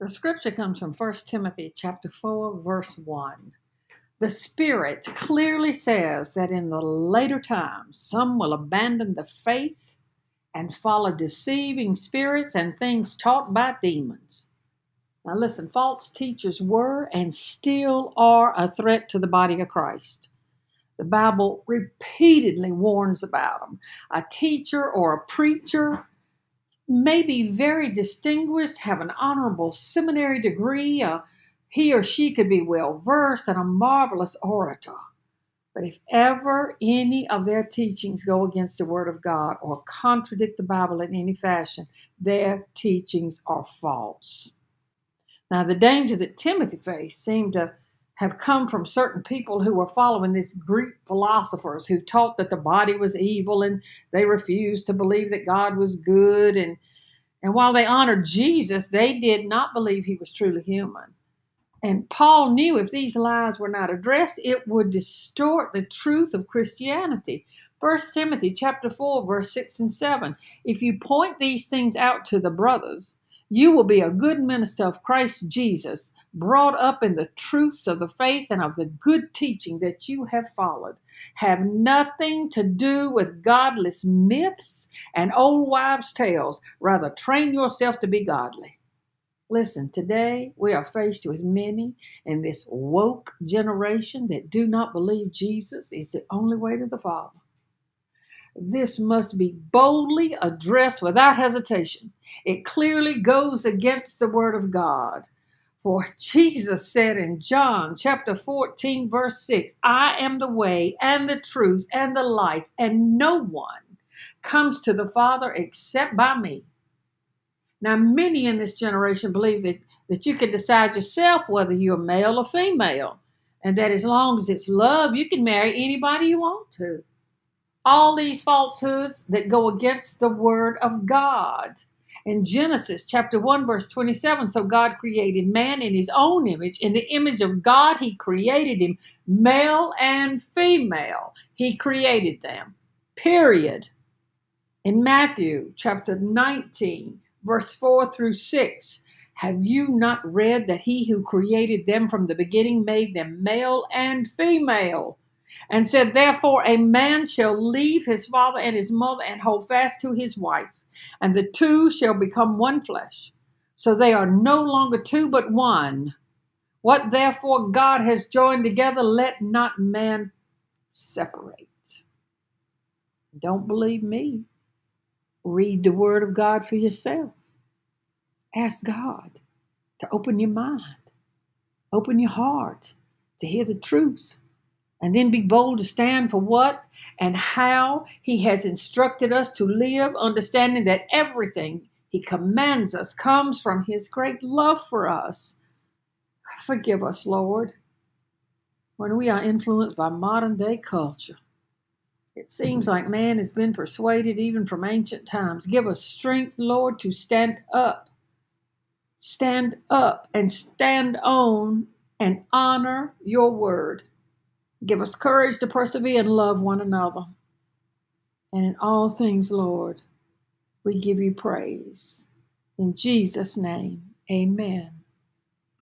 The scripture comes from 1 Timothy chapter 4 verse 1. The Spirit clearly says that in the later times some will abandon the faith and follow deceiving spirits and things taught by demons. Now listen, false teachers were and still are a threat to the body of Christ. The Bible repeatedly warns about them. A teacher or a preacher may be very distinguished, have an honorable seminary degree, uh, he or she could be well versed and a marvelous orator. But if ever any of their teachings go against the Word of God or contradict the Bible in any fashion, their teachings are false. Now, the danger that Timothy faced seemed to have come from certain people who were following these Greek philosophers who taught that the body was evil and they refused to believe that God was good. And, and while they honored Jesus, they did not believe he was truly human. And Paul knew if these lies were not addressed, it would distort the truth of Christianity. 1 Timothy chapter 4 verse 6 and 7. If you point these things out to the brothers, you will be a good minister of Christ Jesus, brought up in the truths of the faith and of the good teaching that you have followed. Have nothing to do with godless myths and old wives' tales. Rather, train yourself to be godly. Listen, today we are faced with many in this woke generation that do not believe Jesus is the only way to the Father. This must be boldly addressed without hesitation. It clearly goes against the Word of God. For Jesus said in John chapter 14, verse 6, I am the way and the truth and the life, and no one comes to the Father except by me. Now, many in this generation believe that, that you can decide yourself whether you're male or female, and that as long as it's love, you can marry anybody you want to. All these falsehoods that go against the word of God. In Genesis chapter 1, verse 27, so God created man in his own image. In the image of God, he created him, male and female. He created them. Period. In Matthew chapter 19, verse 4 through 6. Have you not read that he who created them from the beginning made them male and female? And said, Therefore, a man shall leave his father and his mother and hold fast to his wife, and the two shall become one flesh. So they are no longer two, but one. What therefore God has joined together, let not man separate. Don't believe me. Read the Word of God for yourself. Ask God to open your mind, open your heart to hear the truth, and then be bold to stand for what and how He has instructed us to live, understanding that everything He commands us comes from His great love for us. Forgive us, Lord, when we are influenced by modern day culture. It seems like man has been persuaded even from ancient times. Give us strength, Lord, to stand up stand up and stand on and honor your word. Give us courage to persevere and love one another. And in all things, Lord, we give you praise. In Jesus' name, amen.